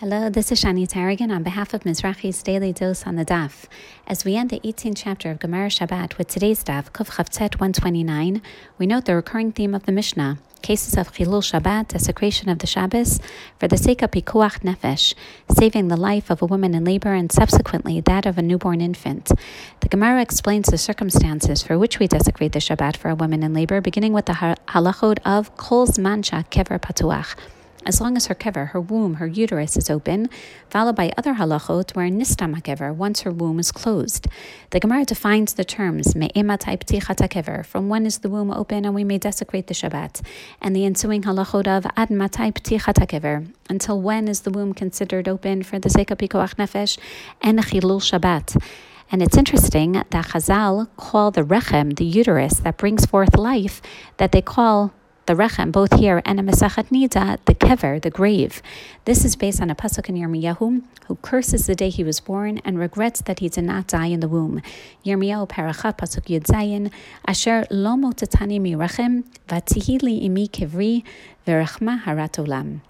Hello, this is Shani Tarragon on behalf of Mizrahi's Daily Dose on the Daf. As we end the 18th chapter of Gemara Shabbat with today's Daf, Kuf Chavtzet 129, we note the recurring theme of the Mishnah, cases of Chilul Shabbat, desecration of the Shabbos, for the sake of Pikuach Nefesh, saving the life of a woman in labor and subsequently that of a newborn infant. The Gemara explains the circumstances for which we desecrate the Shabbat for a woman in labor, beginning with the halachot of Kol Zmancha Kever Patuach as long as her kever, her womb, her uterus is open, followed by other halachot where nistam kever, once her womb is closed. The Gemara defines the terms me'ematai ptichat kever, from when is the womb open and we may desecrate the Shabbat, and the ensuing halachot of ad matai ptichat kever, until when is the womb considered open for the sake of pikuach nefesh and chilul Shabbat. And it's interesting that Chazal call the rechem, the uterus that brings forth life, that they call the Rechem, both here and in Mesachet Nida, the Kever, the grave. This is based on a pasuk in Yirmiyahu, who curses the day he was born and regrets that he did not die in the womb. Yirmiyahu Paracha pasuk Yud Zayin, Asher lo motatani mi Rechem, vatihili imi kevri, verachma haratolam.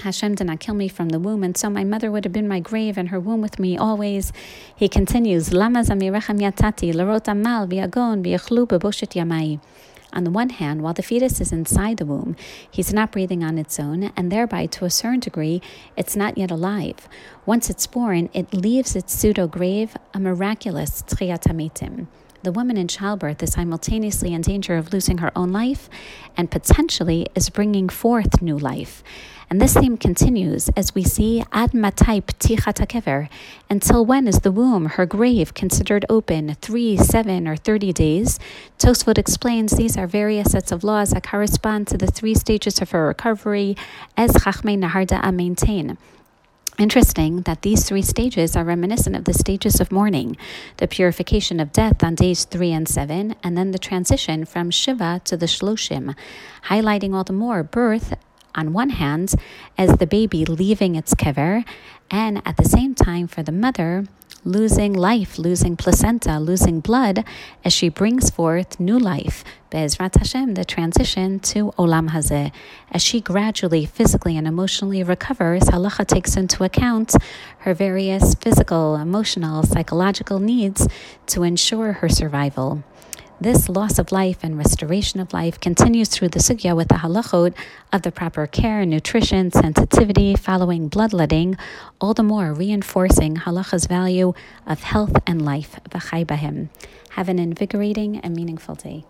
Hashem did not kill me from the womb, and so my mother would have been my grave and her womb with me always. He continues, Lama zamirechem yatati, larot amal, biagon, biachlu, beboshet yamai. On the one hand, while the fetus is inside the womb, he's not breathing on its own, and thereby, to a certain degree, it's not yet alive. Once it's born, it leaves its pseudo grave, a miraculous tchiyat the woman in childbirth is simultaneously in danger of losing her own life and potentially is bringing forth new life. And this theme continues as we see ad matai ptichat until when is the womb, her grave, considered open, three, seven, or thirty days? Tosfot explains these are various sets of laws that correspond to the three stages of her recovery, as Chachmei Naharda maintain. Interesting that these three stages are reminiscent of the stages of mourning the purification of death on days three and seven, and then the transition from Shiva to the Shloshim, highlighting all the more birth on one hand as the baby leaving its kever, and at the same time for the mother losing life, losing placenta, losing blood as she brings forth new life, Be'ezrat Hashem, the transition to Olam Hazeh. As she gradually, physically, and emotionally recovers, Halacha takes into account her various physical, emotional, psychological needs to ensure her survival. This loss of life and restoration of life continues through the sugya with the halachot of the proper care, nutrition, sensitivity, following bloodletting, all the more reinforcing halacha's value of health and life. Have an invigorating and meaningful day.